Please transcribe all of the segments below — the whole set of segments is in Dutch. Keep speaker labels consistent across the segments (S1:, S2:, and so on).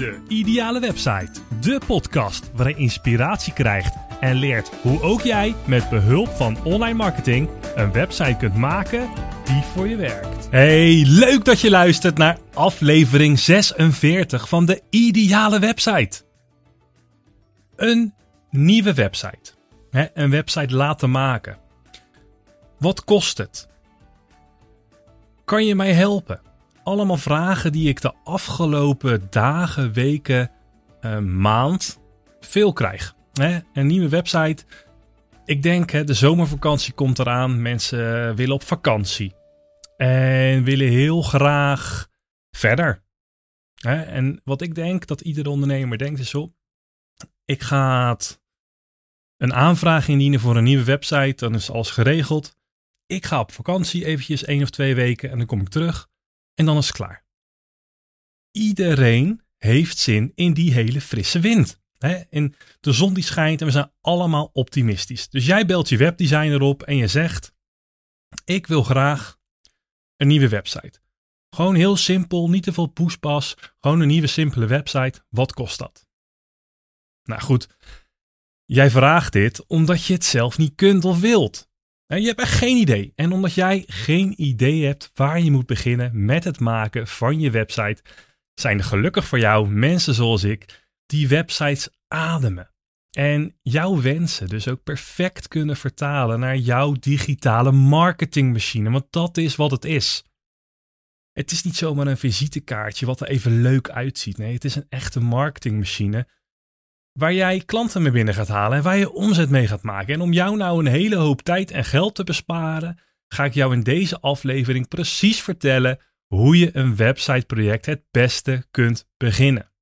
S1: De Ideale Website. De podcast waarin je inspiratie krijgt en leert hoe ook jij met behulp van online marketing een website kunt maken die voor je werkt. Hey, leuk dat je luistert naar aflevering 46 van De Ideale Website. Een nieuwe website. Hè, een website laten maken. Wat kost het? Kan je mij helpen? Allemaal vragen die ik de afgelopen dagen, weken, uh, maand veel krijg. Hè? Een nieuwe website. Ik denk, hè, de zomervakantie komt eraan. Mensen willen op vakantie. En willen heel graag verder. Hè? En wat ik denk dat iedere ondernemer denkt is zo. Ik ga een aanvraag indienen voor een nieuwe website. Dan is alles geregeld. Ik ga op vakantie eventjes één of twee weken en dan kom ik terug en dan is het klaar. Iedereen heeft zin in die hele frisse wind. Hè? En de zon die schijnt en we zijn allemaal optimistisch. Dus jij belt je webdesigner op en je zegt: Ik wil graag een nieuwe website. Gewoon heel simpel, niet te veel poespas. Gewoon een nieuwe simpele website. Wat kost dat? Nou goed, jij vraagt dit omdat je het zelf niet kunt of wilt. Je hebt echt geen idee. En omdat jij geen idee hebt waar je moet beginnen met het maken van je website, zijn er gelukkig voor jou mensen zoals ik die websites ademen. En jouw wensen dus ook perfect kunnen vertalen naar jouw digitale marketingmachine. Want dat is wat het is. Het is niet zomaar een visitekaartje wat er even leuk uitziet. Nee, het is een echte marketingmachine waar jij klanten mee binnen gaat halen en waar je omzet mee gaat maken. En om jou nou een hele hoop tijd en geld te besparen, ga ik jou in deze aflevering precies vertellen hoe je een websiteproject het beste kunt beginnen.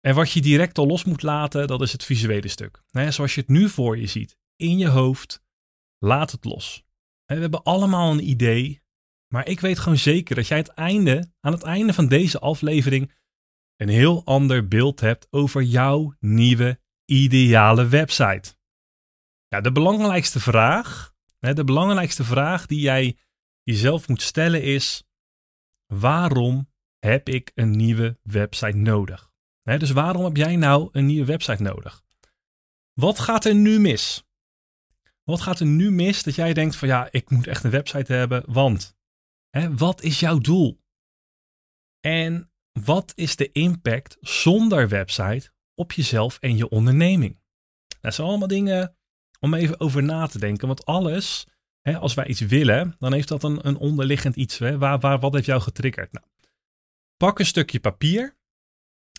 S1: En wat je direct al los moet laten, dat is het visuele stuk. Zoals je het nu voor je ziet, in je hoofd, laat het los. We hebben allemaal een idee, maar ik weet gewoon zeker dat jij het einde, aan het einde van deze aflevering een heel ander beeld hebt over jouw nieuwe ideale website. Ja, de belangrijkste vraag, de belangrijkste vraag die jij jezelf moet stellen is: waarom heb ik een nieuwe website nodig? Dus waarom heb jij nou een nieuwe website nodig? Wat gaat er nu mis? Wat gaat er nu mis dat jij denkt van ja, ik moet echt een website hebben, want hè, wat is jouw doel? En wat is de impact zonder website op jezelf en je onderneming? Dat zijn allemaal dingen om even over na te denken. Want alles, hè, als wij iets willen, dan heeft dat een, een onderliggend iets. Hè? Waar, wat heeft jou getriggerd? Nou, pak een stukje papier.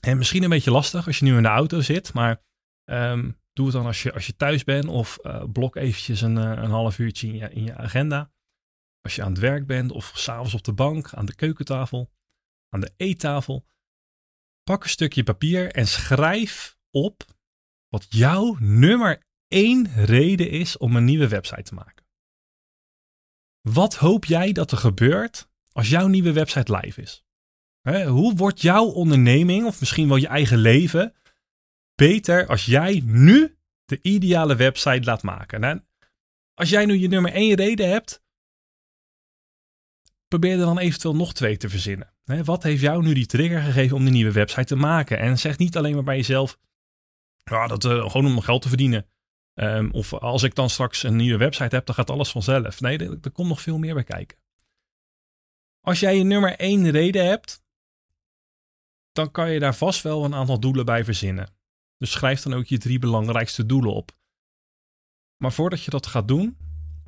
S1: En misschien een beetje lastig als je nu in de auto zit, maar um, doe het dan als je, als je thuis bent of uh, blok eventjes een, uh, een half uurtje in je, in je agenda. Als je aan het werk bent of s'avonds op de bank, aan de keukentafel aan de eettafel. Pak een stukje papier en schrijf op wat jouw nummer één reden is om een nieuwe website te maken. Wat hoop jij dat er gebeurt als jouw nieuwe website live is? hoe wordt jouw onderneming, of misschien wel je eigen leven, beter als jij nu de ideale website laat maken? Nou, als jij nu je nummer één reden hebt, probeer er dan eventueel nog twee te verzinnen. Wat heeft jou nu die trigger gegeven om die nieuwe website te maken? En zeg niet alleen maar bij jezelf, ja, dat, uh, gewoon om geld te verdienen. Um, of als ik dan straks een nieuwe website heb, dan gaat alles vanzelf. Nee, er, er komt nog veel meer bij kijken. Als jij je nummer één reden hebt, dan kan je daar vast wel een aantal doelen bij verzinnen. Dus schrijf dan ook je drie belangrijkste doelen op. Maar voordat je dat gaat doen,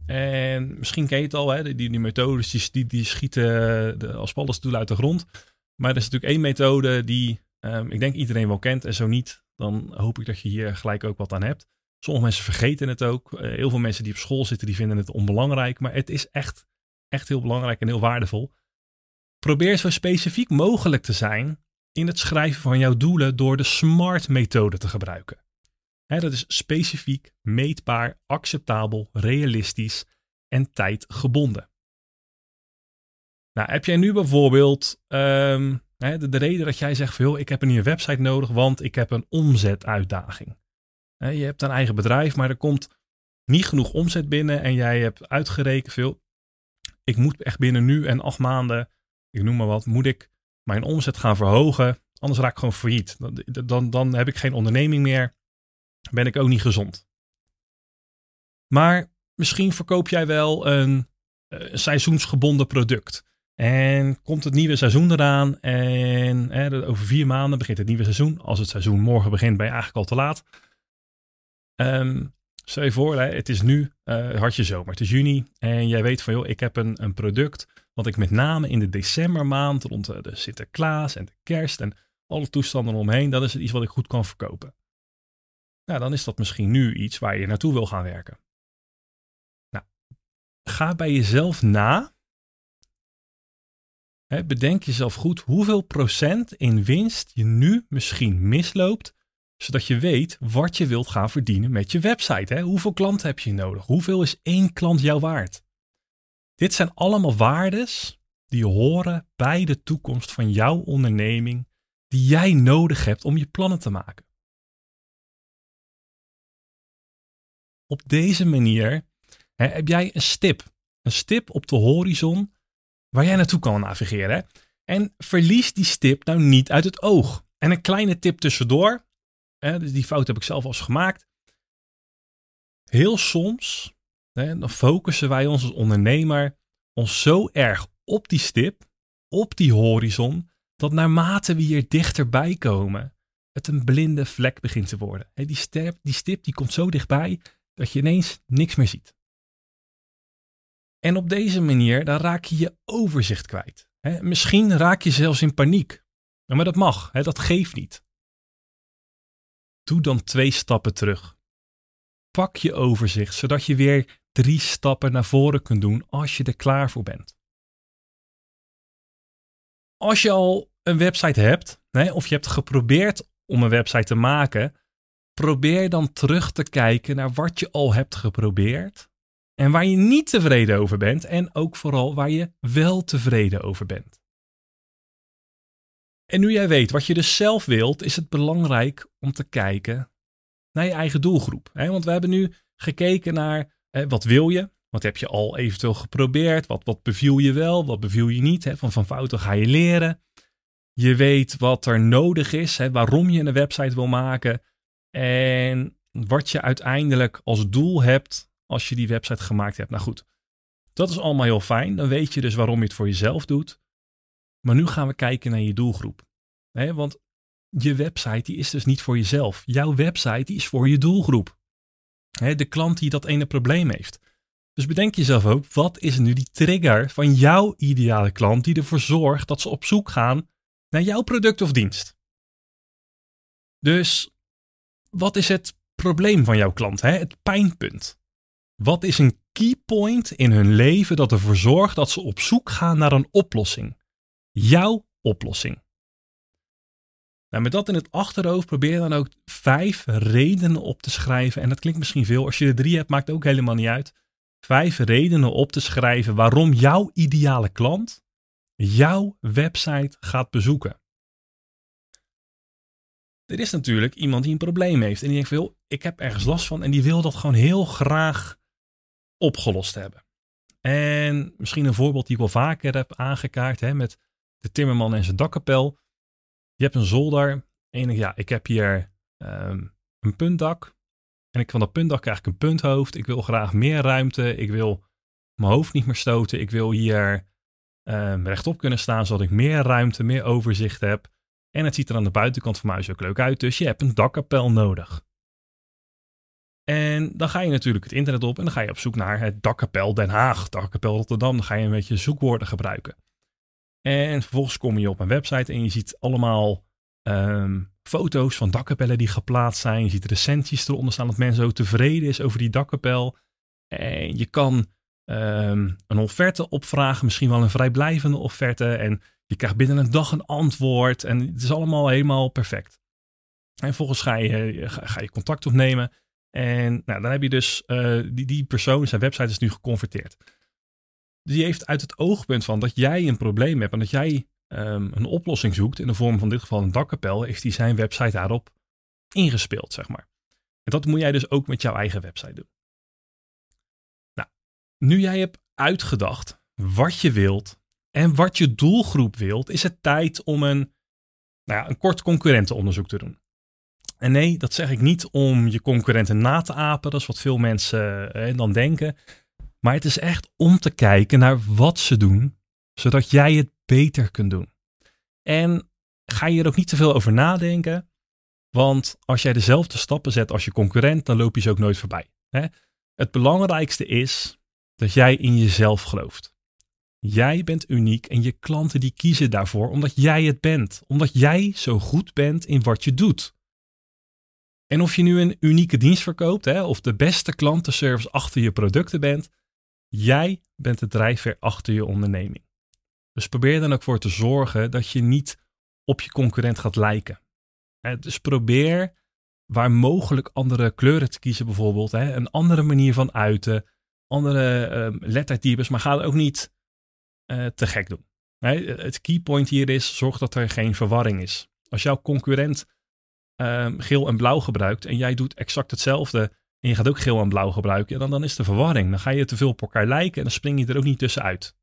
S1: en misschien ken je het al, hè, die, die methodes die, die, schieten de, als paddenstoelen uit de grond. Maar er is natuurlijk één methode die um, ik denk iedereen wel kent. En zo niet, dan hoop ik dat je hier gelijk ook wat aan hebt. Sommige mensen vergeten het ook. Uh, heel veel mensen die op school zitten, die vinden het onbelangrijk. Maar het is echt, echt heel belangrijk en heel waardevol. Probeer zo specifiek mogelijk te zijn in het schrijven van jouw doelen door de SMART-methode te gebruiken dat is specifiek, meetbaar, acceptabel, realistisch en tijdgebonden. Nou, heb jij nu bijvoorbeeld um, de, de, reden dat jij zegt van ik heb een nieuwe website nodig, want ik heb een omzetuitdaging. je hebt een eigen bedrijf, maar er komt niet genoeg omzet binnen en jij hebt uitgerekend veel. Ik moet echt binnen nu en acht maanden, ik noem maar wat, moet ik mijn omzet gaan verhogen Anders raak ik gewoon failliet. Dan, dan, dan heb ik geen onderneming meer. Ben ik ook niet gezond. Maar misschien verkoop jij wel een, een seizoensgebonden product. En komt het nieuwe seizoen eraan en hè, over vier maanden begint het nieuwe seizoen. Als het seizoen morgen begint, ben je eigenlijk al te laat. Um, stel je voor, het is nu uh, hartje zomer, het is juni en jij weet van joh, ik heb een, een product wat ik met name in de decembermaand rond de Sinterklaas en de kerst en alle toestanden omheen, dat is iets wat ik goed kan verkopen. Nou, dan is dat misschien nu iets waar je naartoe wil gaan werken. Nou, ga bij jezelf na bedenk jezelf goed hoeveel procent in winst je nu misschien misloopt, zodat je weet wat je wilt gaan verdienen met je website. Hoeveel klanten heb je nodig? Hoeveel is één klant jou waard? Dit zijn allemaal waardes die horen bij de toekomst van jouw onderneming, die jij nodig hebt om je plannen te maken. Op deze manier heb jij een stip, een stip op de horizon waar jij naartoe kan navigeren. En verlies die stip nou niet uit het oog. En een kleine tip tussendoor. Hè, dus die fout heb ik zelf al eens gemaakt. Heel soms hè, dan focussen wij ons als ondernemer ons zo erg op die stip, op die horizon, dat naarmate we hier dichterbij komen, het een blinde vlek begint te worden. Die stip, die stip die komt zo dichtbij dat je ineens niks meer ziet. En op deze manier dan raak je je overzicht kwijt. misschien raak je zelfs in paniek. Maar dat mag, dat geeft niet. Doe dan twee stappen terug. Pak je overzicht, zodat je weer drie stappen naar voren kunt doen als je er klaar voor bent. Als je al een website hebt, of je hebt geprobeerd om een website te maken, probeer dan terug te kijken naar wat je al hebt geprobeerd en waar je niet tevreden over bent en ook vooral waar je wel tevreden over bent. En nu jij weet wat je dus zelf wilt, is het belangrijk om te kijken naar je eigen doelgroep. Want we hebben nu gekeken naar wat wil je, wat heb je al eventueel geprobeerd, wat, wat beviel je wel, wat beviel je niet. Van, van fouten ga je leren. Je weet wat er nodig is, waarom je een website wil maken en wat je uiteindelijk als doel hebt als je die website gemaakt hebt. Nou goed, dat is allemaal heel fijn. Dan weet je dus waarom je het voor jezelf doet. Maar nu gaan we kijken naar je doelgroep. want je website die is dus niet voor jezelf. Jouw website die is voor je doelgroep. de klant die dat ene probleem heeft. Dus bedenk jezelf ook, wat is nu die trigger van jouw ideale klant die ervoor zorgt dat ze op zoek gaan naar jouw product of dienst? Dus wat is het probleem van jouw klant? Hè? Het pijnpunt. Wat is een key point in hun leven dat ervoor zorgt dat ze op zoek gaan naar een oplossing? Jouw oplossing. Nou, met dat in het achterhoofd probeer dan ook vijf redenen op te schrijven. En dat klinkt misschien veel. Als je er drie hebt, maakt ook helemaal niet uit. Vijf redenen op te schrijven waarom jouw ideale klant jouw website gaat bezoeken. Er is natuurlijk iemand die een probleem heeft en die denkt veel, ik heb ergens last van en die wil dat gewoon heel graag opgelost hebben. En misschien een voorbeeld die ik wel vaker heb aangekaart hè, met de timmerman en zijn dakkapel. Je hebt een zolder en je ja, ik heb hier um, een puntdak. En ik van dat puntdak krijg ik een punthoofd. Ik wil graag meer ruimte. Ik wil mijn hoofd niet meer stoten. Ik wil hier um, rechtop kunnen staan, zodat ik meer ruimte, meer overzicht heb. En het ziet er aan de buitenkant van mij ook leuk uit. Dus je hebt een dakkapel nodig. En dan ga je natuurlijk het internet op en dan ga je op zoek naar het dakkapel Den Haag, dakkapel Rotterdam. Dan ga je een beetje zoekwoorden gebruiken. En vervolgens kom je op een website en je ziet allemaal um, foto's van dakkapellen die geplaatst zijn. Je ziet recensies eronder staan dat men zo tevreden is over die dakkapel. En je kan um, een offerte opvragen, misschien wel een vrijblijvende offerte. En je krijgt binnen een dag een antwoord. En het is allemaal helemaal perfect. En vervolgens ga je, ga je contact opnemen. En nou, dan heb je dus uh, die, die persoon, zijn website is nu geconverteerd. Die heeft uit het oogpunt van dat jij een probleem hebt en dat jij um, een oplossing zoekt, in de vorm van dit geval een dakkapel, is die zijn website daarop ingespeeld, zeg maar. En dat moet jij dus ook met jouw eigen website doen. Nou, nu jij hebt uitgedacht wat je wilt en wat je doelgroep wilt, is het tijd om een nou ja, een kort concurrentenonderzoek te doen. En nee, dat zeg ik niet om je concurrenten na te apen. Dat is wat veel mensen eh, dan denken. Maar het is echt om te kijken naar wat ze doen, zodat jij het beter kunt doen. En ga je er ook niet te veel over nadenken. Want als jij dezelfde stappen zet als je concurrent, dan loop je ze ook nooit voorbij. Hè? Het belangrijkste is dat jij in jezelf gelooft. Jij bent uniek en je klanten die kiezen daarvoor omdat jij het bent. Omdat jij zo goed bent in wat je doet. En of je nu een unieke dienst verkoopt hè, of de beste klantenservice achter je producten bent, jij bent de drijfveer achter je onderneming. Dus probeer dan ook voor te zorgen dat je niet op je concurrent gaat lijken. Dus probeer waar mogelijk andere kleuren te kiezen bijvoorbeeld. Een andere manier van uiten, andere ehm, lettertypes, maar ga het ook niet eh, te gek doen. Het keypoint hier is, zorg dat er geen verwarring is. Als jouw concurrent ehm, geel en blauw gebruikt en jij doet exact hetzelfde en je gaat ook geel en blauw gebruiken, dan, dan is de verwarring. Dan ga je te veel op elkaar lijken en dan spring je er ook niet tussenuit.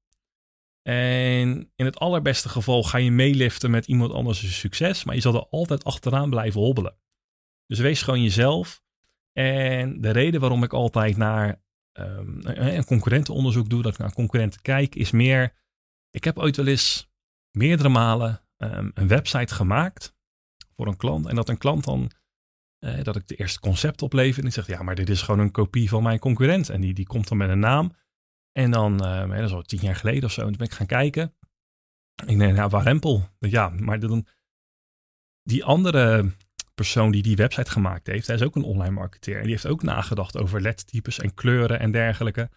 S1: En in het allerbeste geval ga je meeliften met iemand anders' succes, maar je zal er altijd achteraan blijven hobbelen. Dus wees gewoon jezelf. En de reden waarom ik altijd naar um, een concurrentenonderzoek doe, dat ik naar concurrenten kijk, is meer. Ik heb ooit wel eens meerdere malen um, een website gemaakt voor een klant. En dat een klant dan, uh, dat ik de eerste concept oplever. En ik zeg, ja, maar dit is gewoon een kopie van mijn concurrent. En die, die komt dan met een naam. En dan, uh, dat is al tien jaar geleden of zo, en toen ben ik gaan kijken. Ik denk, nou, Warempel. Ja, maar dan, die andere persoon die die website gemaakt heeft, hij is ook een online marketeer. En die heeft ook nagedacht over lettertypes en kleuren en dergelijke.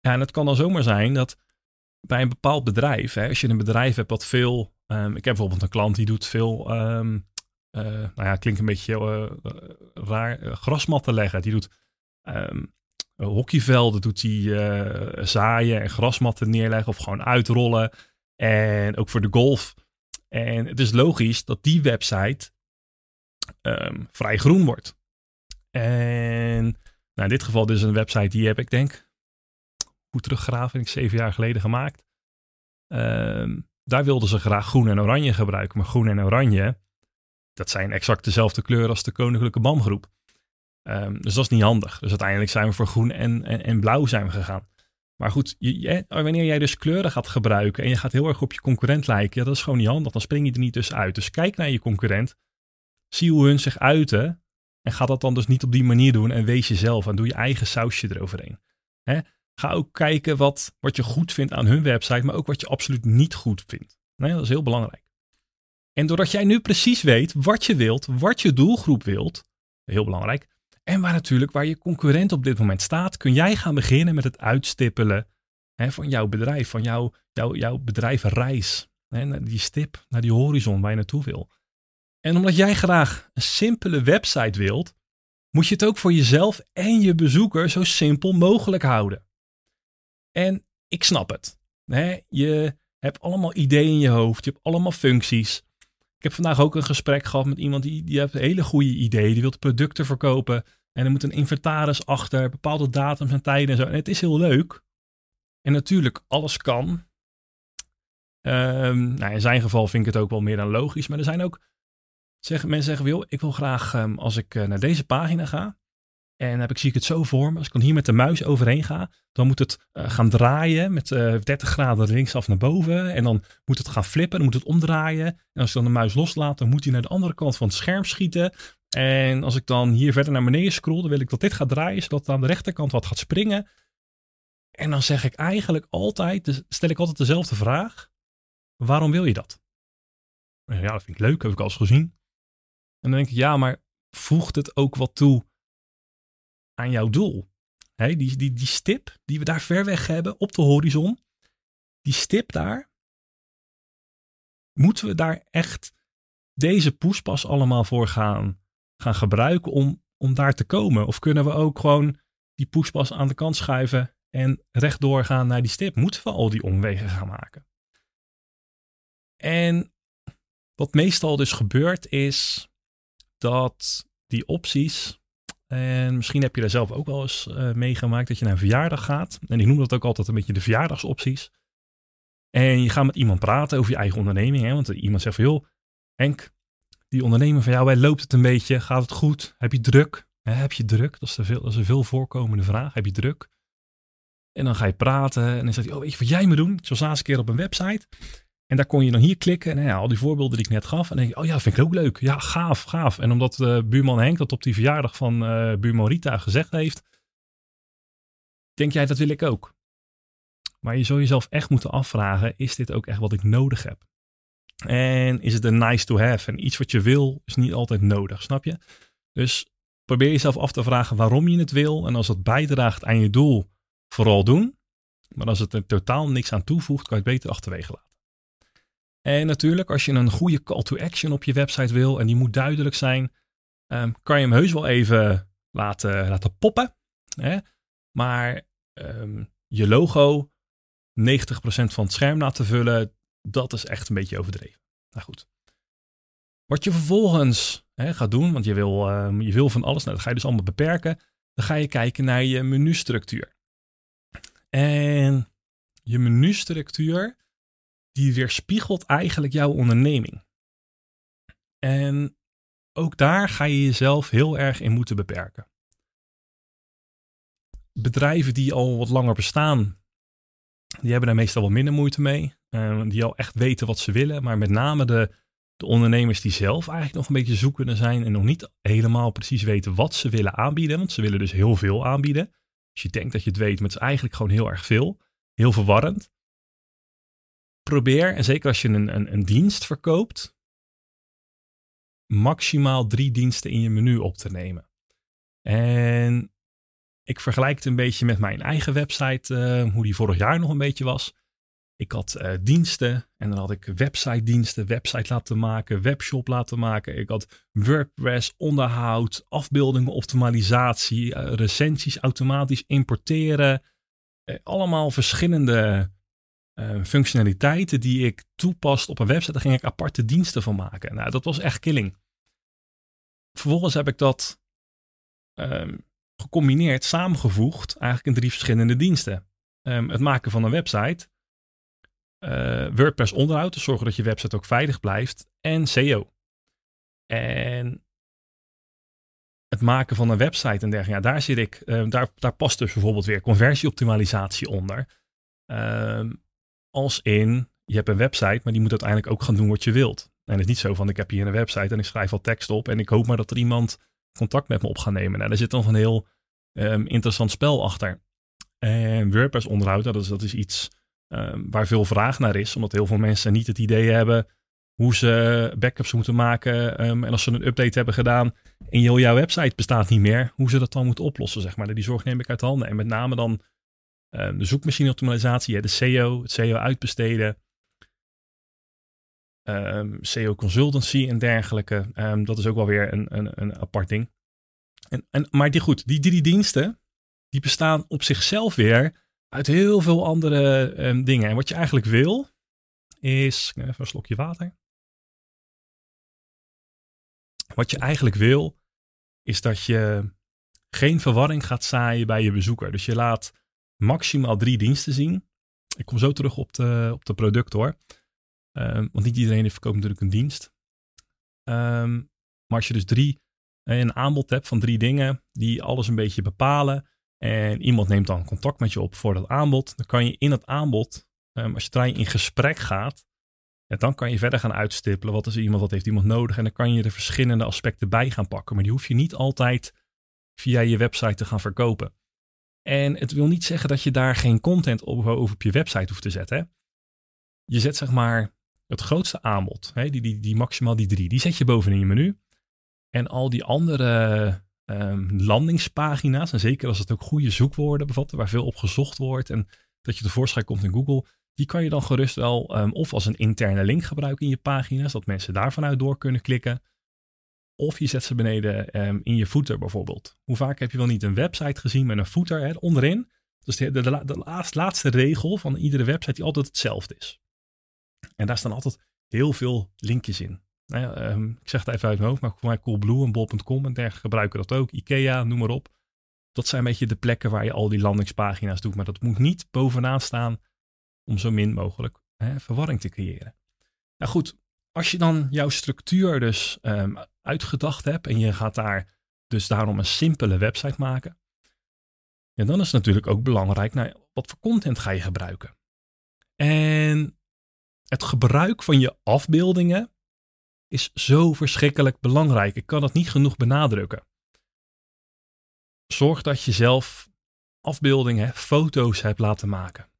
S1: Ja, en het kan dan zomaar zijn dat bij een bepaald bedrijf, hè, als je een bedrijf hebt wat veel, um, ik heb bijvoorbeeld een klant die doet veel, um, uh, nou ja, klinkt een beetje uh, raar, uh, grasmatten leggen. Die doet um, hockeyvelden, doet hij zaaien en grasmatten neerleggen of gewoon uitrollen. En ook voor de golf. En het is logisch dat die website um, vrij groen wordt. En nou, in dit geval dus een website die heb ik denk goed teruggraven, ik zeven jaar geleden gemaakt. Um, daar wilden ze graag groen en oranje gebruiken. Maar groen en oranje, dat zijn exact dezelfde kleuren als de Koninklijke BAM-groep. Um, dus dat is niet handig. Dus uiteindelijk zijn we voor groen en, en, en blauw zijn we gegaan. Maar goed, je, wanneer jij dus kleuren gaat gebruiken en je gaat heel erg op je concurrent lijken, ja, dat is gewoon niet handig. Dan spring je er niet tussenuit. Dus kijk naar je concurrent zie hoe hun zich uiten. En ga dat dan dus niet op die manier doen en wees jezelf en doe je eigen sausje eroverheen. Ga ook kijken wat, wat je goed vindt aan hun website, maar ook wat je absoluut niet goed vindt. Nee, dat is heel belangrijk. En doordat jij nu precies weet wat je wilt, wat je doelgroep wilt, heel belangrijk, en waar natuurlijk waar je concurrent op dit moment staat, kun jij gaan beginnen met het uitstippelen van jouw bedrijf, van jouw, jouw, jouw bedrijvenreis. Hè, die stip naar die horizon waar je naartoe wil. En omdat jij graag een simpele website wilt, moet je het ook voor jezelf en je bezoeker zo simpel mogelijk houden. En ik snap het. Je hebt allemaal ideeën in je hoofd, je hebt allemaal functies. Ik heb vandaag ook een gesprek gehad met iemand die, die heeft hele goede ideeën. Die wil producten verkopen en er moet een inventaris achter, bepaalde datums en tijden en zo. En het is heel leuk. En natuurlijk, alles kan. Um, nou, in zijn geval vind ik het ook wel meer dan logisch. Maar er zijn ook Zeg, mensen zeggen, wil, ik wil graag um, als ik uh, naar deze pagina ga. En heb ik, zie ik het zo voor me. Als ik dan hier met de muis overheen ga, dan moet het uh, gaan draaien met uh, eh, 30 graden linksaf naar boven. En dan moet het gaan flippen, dan moet het omdraaien. En als ik dan de muis loslaat, dan moet hij naar de andere kant van het scherm schieten. En als ik dan hier verder naar beneden scroll, dan wil ik dat dit gaat draaien, zodat aan de rechterkant wat gaat springen. En dan zeg ik eigenlijk altijd, dus stel ik altijd dezelfde vraag. Waarom wil je dat? Ja, dat vind ik leuk, heb ik al eens gezien. En dan denk ik, ja, maar voegt het ook wat toe aan jouw doel? Die, die, die stip die we daar ver weg hebben op de horizon, die stip daar, moeten we daar echt deze poespas allemaal voor gaan, gaan gebruiken om, om daar te komen? Of kunnen we ook gewoon die poespas aan de kant schuiven en rechtdoor gaan naar die stip? Moeten we al die omwegen gaan maken? En wat meestal dus gebeurt is dat die opties. En misschien heb je daar zelf ook wel eens uh, meegemaakt dat je naar een verjaardag gaat. En ik noem dat ook altijd een beetje de verjaardagsopties. En je gaat met iemand praten over je eigen onderneming. Hè? Want iemand zegt van joh, Henk, die ondernemer van jou, loopt het een beetje? Gaat het goed? Heb je druk? heb je druk? Dat is, veel, dat is een veel voorkomende vraag. Heb je druk? En dan ga je praten en dan zegt hij, oh weet je wat jij moet doen? Zoals laatste keer op een website. En daar kon je dan hier klikken. En nou ja, al die voorbeelden die ik net gaf. En denk je, oh ja, vind ik ook leuk. Ja, gaaf, gaaf. En omdat uh, buurman Henk dat op die verjaardag van uh, buurman Rita gezegd heeft. Denk jij, dat wil ik ook. Maar je zou jezelf echt moeten afvragen, is dit ook echt wat ik nodig heb? En is het een nice to have? En iets wat je wil is niet altijd nodig, snap je? Dus probeer jezelf af te vragen waarom je het wil. En als het bijdraagt aan je doel, vooral doen. Maar als het er totaal niks aan toevoegt, kan je het beter achterwege laten. En natuurlijk, als je een goede call to action op je website wil en die moet duidelijk zijn, um, kan je hem heus wel even laten, laten poppen. Hè? Maar um, je logo 90% van het scherm laten vullen, dat is echt een beetje overdreven. Nou goed. Wat je vervolgens hè, gaat doen, want je wil, um, je wil van alles, nou, dat ga je dus allemaal beperken. Dan ga je kijken naar je menustructuur. En je menustructuur, die weerspiegelt eigenlijk jouw onderneming. En ook daar ga je jezelf heel erg in moeten beperken. Bedrijven die al wat langer bestaan, die hebben daar meestal wel minder moeite mee. Uh, die al echt weten wat ze willen. Maar met name de, de ondernemers die zelf eigenlijk nog een beetje zoekende zijn en nog niet helemaal precies weten wat ze willen aanbieden. Want ze willen dus heel veel aanbieden. Als je denkt dat je het weet, maar het is eigenlijk gewoon heel erg veel. Heel verwarrend. Probeer, en zeker als je een, een, een dienst verkoopt, maximaal drie diensten in je menu op te nemen. En ik vergelijk het een beetje met mijn eigen website, uh, hoe die vorig jaar nog een beetje was. Ik had uh, diensten en dan had ik website diensten, website laten maken, webshop laten maken. Ik had WordPress, onderhoud, afbeeldingen, optimalisatie, uh, recensies automatisch importeren. allemaal verschillende functionaliteiten die ik toepast op een website. Daar ging ik aparte diensten van maken. Nou, dat was echt killing. Vervolgens heb ik dat um, gecombineerd, samengevoegd, eigenlijk in drie verschillende diensten. Um, het maken van een website, uh, WordPress onderhoud, dus zorgen dat je website ook veilig blijft, en SEO. En het maken van een website en dergelijke, ja, daar zit ik, uh, daar, daar past dus bijvoorbeeld weer conversieoptimalisatie onder. Als in, je hebt een website, maar die moet uiteindelijk ook gaan doen wat je wilt. En het is niet zo van, ik heb hier een website en ik schrijf al tekst op en ik hoop maar dat er iemand contact met me op gaan nemen. Nou, daar zit dan een heel um, interessant spel achter. En WordPress onderhoud, dat is, dat is iets um, waar veel vraag naar is, omdat heel veel mensen niet het idee hebben hoe ze backups moeten maken. Um, en als ze een update hebben gedaan en jouw website bestaat niet meer, hoe ze dat dan moeten oplossen, zeg maar. Die zorg neem ik uit handen. En met name dan um, de zoekmachine-optimalisatie, de SEO, het SEO uitbesteden, um, SEO consultancy en dergelijke. dat is ook wel weer een, een, een apart ding. En, en, maar die, goed, die drie diensten, die bestaan op zichzelf weer uit heel veel andere dingen. En wat je eigenlijk wil, is. Even een slokje water. Wat je eigenlijk wil, is dat je geen verwarring gaat zaaien bij je bezoeker. Dus je laat maximaal drie diensten zien. Ik kom zo terug op de, op de product hoor. Um, want niet iedereen verkoopt natuurlijk een dienst. Um, maar als je dus drie een aanbod hebt van drie dingen die alles een beetje bepalen. En iemand neemt dan contact met je op voor dat aanbod. Dan kan je in het aanbod, um, als je daarin in gesprek gaat, ja, dan kan je verder gaan uitstippelen. Wat is iemand, wat heeft iemand nodig? En dan kan je de verschillende aspecten bij gaan pakken. Maar die hoef je niet altijd via je website te gaan verkopen. En het wil niet zeggen dat je daar geen content over, over op je website hoeft te zetten. Je zet zeg maar het grootste aanbod, hè? Die, die, die maximaal die drie, die zet je bovenin je menu. En al die andere um, landingspagina's, en zeker als het ook goede zoekwoorden bevat, waar veel op gezocht wordt en dat je tevoorschijn komt in Google, die kan je dan gerust wel um, of als een interne link gebruiken in je pagina's, dat mensen daar vanuit door kunnen klikken. Of je zet ze beneden um, in je footer bijvoorbeeld. Hoe vaak heb je wel niet een website gezien met een footer hè, onderin? Dus de, de, de, laatste, laatste regel van iedere website die altijd hetzelfde is. En daar staan altijd heel veel linkjes in. Nou um, ik zeg het even uit mijn hoofd, maar voor mij Coolblue en Bol.com en dergelijke gebruiken dat ook. Ikea, noem maar op. Dat zijn een beetje de plekken waar je al die landingspagina's doet. Maar dat moet niet bovenaan staan om zo min mogelijk hè, verwarring te creëren. Nou goed, als je dan jouw structuur dus ehm, uitgedacht hebt en je gaat daar dus daarom een simpele website maken, dan is het natuurlijk ook belangrijk, nou, wat voor content ga je gebruiken? En het gebruik van je afbeeldingen is zo verschrikkelijk belangrijk. Ik kan het niet genoeg benadrukken. Zorg dat je zelf afbeeldingen, foto's hebt laten maken.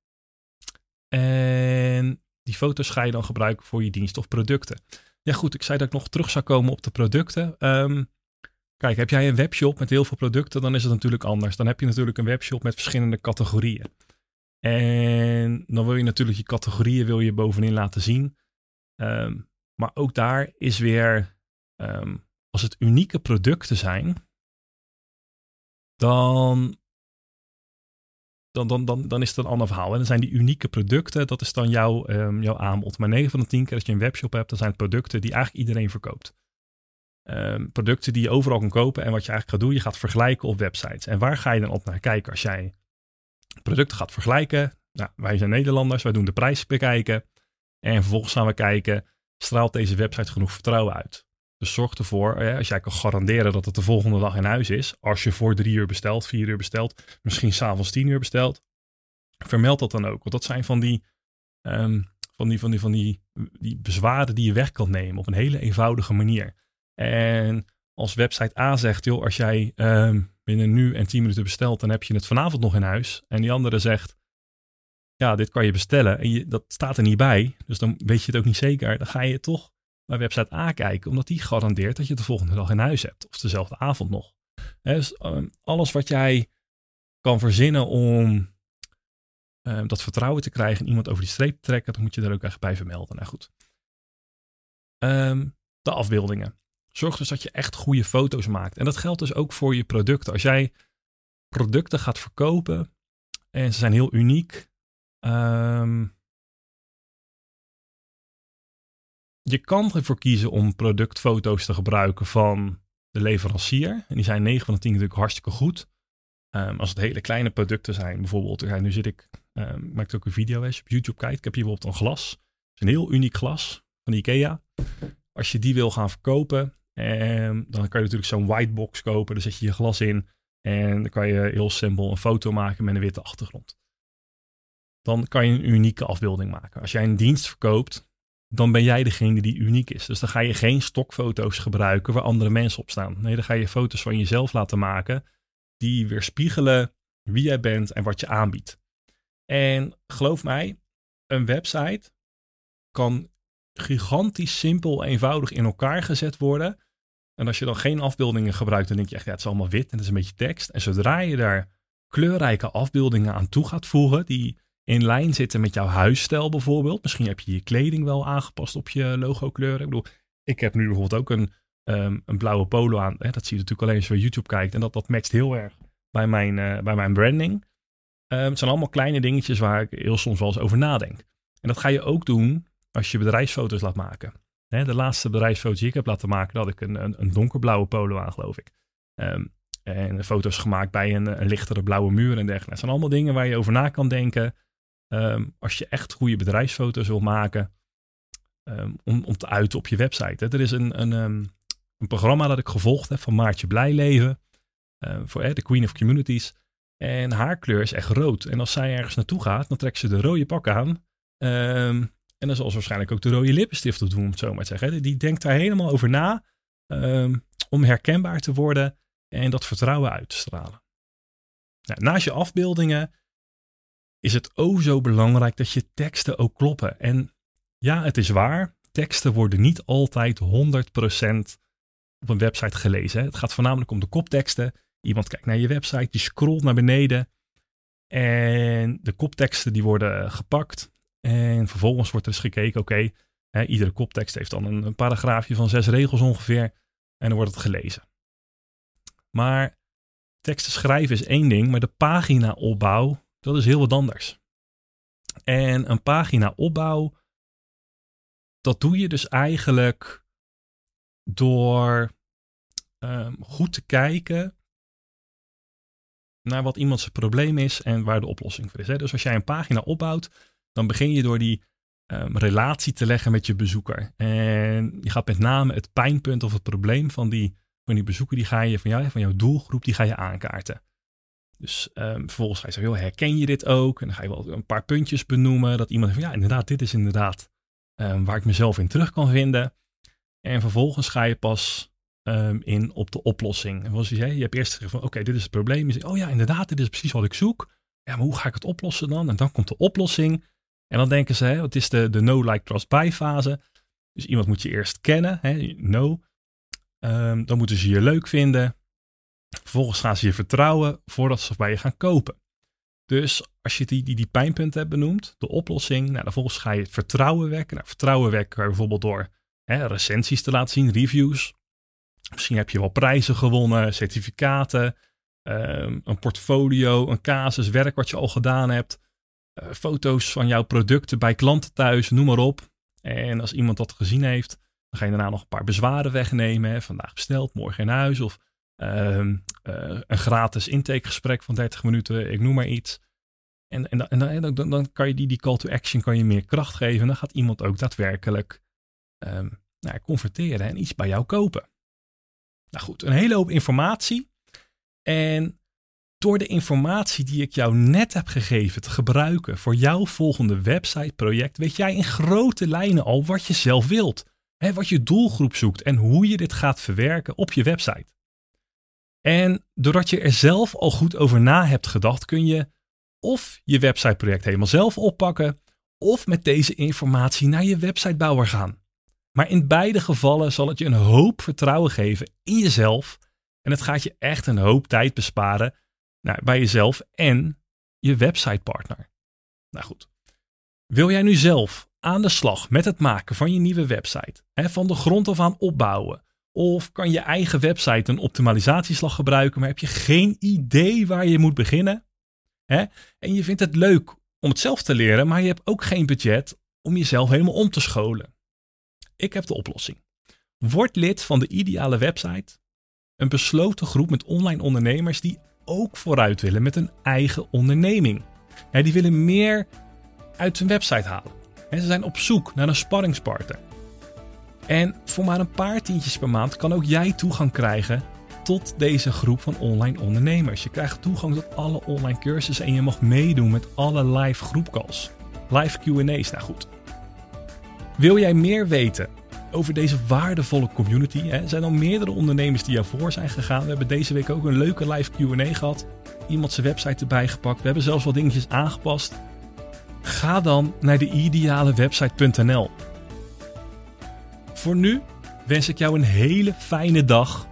S1: En die foto's ga je dan gebruiken voor je dienst of producten. Ja goed, ik zei dat ik nog terug zou komen op de producten. Ehm, kijk, heb jij een webshop met heel veel producten, dan is het natuurlijk anders. Dan heb je natuurlijk een webshop met verschillende categorieën. En dan wil je natuurlijk je categorieën wil je bovenin laten zien. Ehm, maar ook daar is weer, ehm, als het unieke producten zijn, dan, dan, dan, dan, dan is het een ander verhaal. En dan zijn die unieke producten, dat is dan jouw, um, jouw aanbod. Maar 9 van de 10 keer als je een webshop hebt, dan zijn het producten die eigenlijk iedereen verkoopt. producten die je overal kan kopen. En wat je eigenlijk gaat doen, je gaat vergelijken op websites. En waar ga je dan op naar kijken als jij producten gaat vergelijken. Nou, wij zijn Nederlanders, wij doen de prijs bekijken. En vervolgens gaan we kijken, straalt deze website genoeg vertrouwen uit? Dus zorg ervoor, als jij kan garanderen dat het de volgende dag in huis is, als je voor drie uur bestelt, vier uur bestelt, misschien s'avonds tien uur bestelt, vermeld dat dan ook. Want dat zijn van die, um, van die, van die, van die, die bezwaren die je weg kan nemen op een hele eenvoudige manier. En als website A zegt, joh, als jij um, binnen nu en 10 minuten bestelt, dan heb je het vanavond nog in huis. En die andere zegt, ja, dit kan je bestellen. En je, dat staat er niet bij, dus dan weet je het ook niet zeker. Dan ga je toch bij website A kijken, omdat die garandeert dat je de volgende dag in huis hebt. Of dezelfde avond nog. dus ehm, alles wat jij kan verzinnen om ehm, dat vertrouwen te krijgen en iemand over die streep te trekken, dan moet je daar ook echt bij vermelden. Nou goed. Ehm, de afbeeldingen. Zorg dus dat je echt goede foto's maakt. En dat geldt dus ook voor je producten. Als jij producten gaat verkopen en ze zijn heel uniek. Um, je kan ervoor kiezen om productfoto's te gebruiken van de leverancier. En die zijn 9 van de 10 natuurlijk hartstikke goed. Um, als het hele kleine producten zijn, bijvoorbeeld, nu zit ik, um, maak ook een video als je op YouTube kijkt. Ik heb hier bijvoorbeeld een glas. Het is een heel uniek glas van IKEA. Als je die wil gaan verkopen, en dan kan je natuurlijk zo'n whitebox kopen. Daar zet je je glas in. En dan kan je heel simpel een foto maken met een witte achtergrond. Dan kan je een unieke afbeelding maken. Als jij een dienst verkoopt, dan ben jij degene die uniek is. Dus dan ga je geen stokfoto's gebruiken waar andere mensen op staan. Nee, dan ga je foto's van jezelf laten maken die weerspiegelen wie jij bent en wat je aanbiedt. En geloof mij, een website kan gigantisch simpel, eenvoudig in elkaar gezet worden. En als je dan geen afbeeldingen gebruikt, dan denk je echt, ja, het is allemaal wit en het is een beetje tekst. En zodra je daar kleurrijke afbeeldingen aan toe gaat voegen, die in lijn zitten met jouw huisstijl bijvoorbeeld. Misschien heb je je kleding wel aangepast op je logo kleuren. Ik bedoel, ik heb nu bijvoorbeeld ook een, ehm, een blauwe polo aan. Hè, dat zie je natuurlijk alleen als je bij YouTube kijkt. En dat, dat matcht heel erg bij mijn, uh, bij mijn branding. Um, het zijn allemaal kleine dingetjes waar ik heel soms wel eens over nadenk. En dat ga je ook doen als je bedrijfsfoto's laat maken. Hè, de laatste bedrijfsfoto's die ik heb laten maken, had ik een, een, donkerblauwe polo aan, geloof ik. Um, en foto's gemaakt bij een, een, lichtere blauwe muur en dergelijke. Het zijn allemaal dingen waar je over na kan denken. Um, als je echt goede bedrijfsfoto's wil maken. Um, om, om te uiten op je website. Hè. Er is een, een, een programma dat ik gevolgd heb van Maartje Blijleven. Voor de Queen of Communities. En haar kleur is echt rood. En als zij ergens naartoe gaat, dan trekt ze de rode pak aan. En dan zal ze waarschijnlijk ook de rode lippenstift op doen, om het zo maar te zeggen. Die denkt daar helemaal over na om herkenbaar te worden en dat vertrouwen uit te stralen. Nou, naast je afbeeldingen is het ook zo belangrijk dat je teksten ook kloppen. En ja, het is waar, teksten worden niet altijd 100% op een website gelezen. Het gaat voornamelijk om de kopteksten. Iemand kijkt naar je website, die scrolt naar beneden. En de kopteksten die worden gepakt en vervolgens wordt er eens gekeken, oké, iedere koptekst heeft dan een, een, paragraafje van zes regels ongeveer. En dan wordt het gelezen. Maar teksten schrijven is één ding, maar de paginaopbouw, dat is heel wat anders. En een paginaopbouw, dat doe je dus eigenlijk door um, goed te kijken naar wat iemands probleem is en waar de oplossing voor is. Hè? Dus als jij een pagina opbouwt, dan begin je door die um, relatie te leggen met je bezoeker. En je gaat met name het pijnpunt of het probleem van die, van die bezoeker, die ga je van, jou, van jouw doelgroep, die ga je aankaarten. Dus um, vervolgens ga je zeggen, herken je dit ook? En dan ga je wel een paar puntjes benoemen. Dat iemand van, ja, inderdaad, dit is inderdaad um, waar ik mezelf in terug kan vinden. En vervolgens ga je pas um, in op de oplossing. En zoals je zei, je hebt eerst gezegd van, oké, dit is het probleem. Je zegt, oh ja, inderdaad, dit is precies wat ik zoek. Ja, maar hoe ga ik het oplossen dan? En dan komt de oplossing. En dan denken ze, wat is de, de no, like, trust, buy fase? Dus iemand moet je eerst kennen, hè, no. dan moeten ze je leuk vinden. Vervolgens gaan ze je vertrouwen voordat ze bij je gaan kopen. Dus als je die, die, die pijnpunten hebt benoemd, de oplossing, nou, vervolgens ga je het vertrouwen wekken. Nou, vertrouwen wekken bijvoorbeeld door hè, recensies te laten zien, reviews. Misschien heb je wel prijzen gewonnen, certificaten, um, een portfolio, een casus, werk wat je al gedaan hebt. Uh, foto's van jouw producten bij klanten thuis, noem maar op. En als iemand dat gezien heeft, dan ga je daarna nog een paar bezwaren wegnemen. Hè. Vandaag besteld, morgen in huis. Of een gratis intakegesprek van 30 minuten, ik noem maar iets. En, en, dan, dan, dan kan je die, die call to action kan je meer kracht geven. En dan gaat iemand ook daadwerkelijk um, nou, converteren en iets bij jou kopen. Nou goed, een hele hoop informatie. En door de informatie die ik jou net heb gegeven te gebruiken voor jouw volgende website-project, weet jij in grote lijnen al wat je zelf wilt. Hè, wat je doelgroep zoekt en hoe je dit gaat verwerken op je website. En doordat je er zelf al goed over na hebt gedacht, kun je of je websiteproject helemaal zelf oppakken, of met deze informatie naar je websitebouwer gaan. Maar in beide gevallen zal het je een hoop vertrouwen geven in jezelf. En het gaat je echt een hoop tijd besparen nou, bij jezelf en je websitepartner. Nou goed. Wil jij nu zelf aan de slag met het maken van je nieuwe website? Hè, van de grond af aan opbouwen? Of kan je eigen website een optimalisatieslag gebruiken, maar heb je geen idee waar je moet beginnen? Hè? En je vindt het leuk om het zelf te leren, maar je hebt ook geen budget om jezelf helemaal om te scholen. Ik heb de oplossing. Word lid van de ideale website. Een besloten groep met online ondernemers die ook vooruit willen met een eigen onderneming. die willen meer uit hun website halen. ze zijn op zoek naar een sparringspartner. En voor maar een paar tientjes per maand kan ook jij toegang krijgen tot deze groep van online ondernemers. Je krijgt toegang tot alle online cursussen en je mag meedoen met alle live groepcalls. Live QA's, nou goed. Wil jij meer weten over deze waardevolle community? Er zijn al meerdere ondernemers die ervoor zijn gegaan. We hebben deze week ook een leuke live QA gehad. Iemand zijn website erbij gepakt. We hebben zelfs wat dingetjes aangepast. Ga dan naar de idealewebsite.nl. Voor nu wens ik jou een hele fijne dag.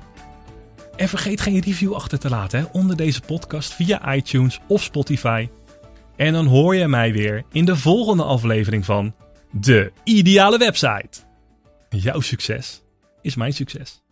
S1: En vergeet geen review achter te laten hè, onder deze podcast via iTunes of Spotify. En dan hoor je mij weer in de volgende aflevering van De Ideale Website. Jouw succes is mijn succes.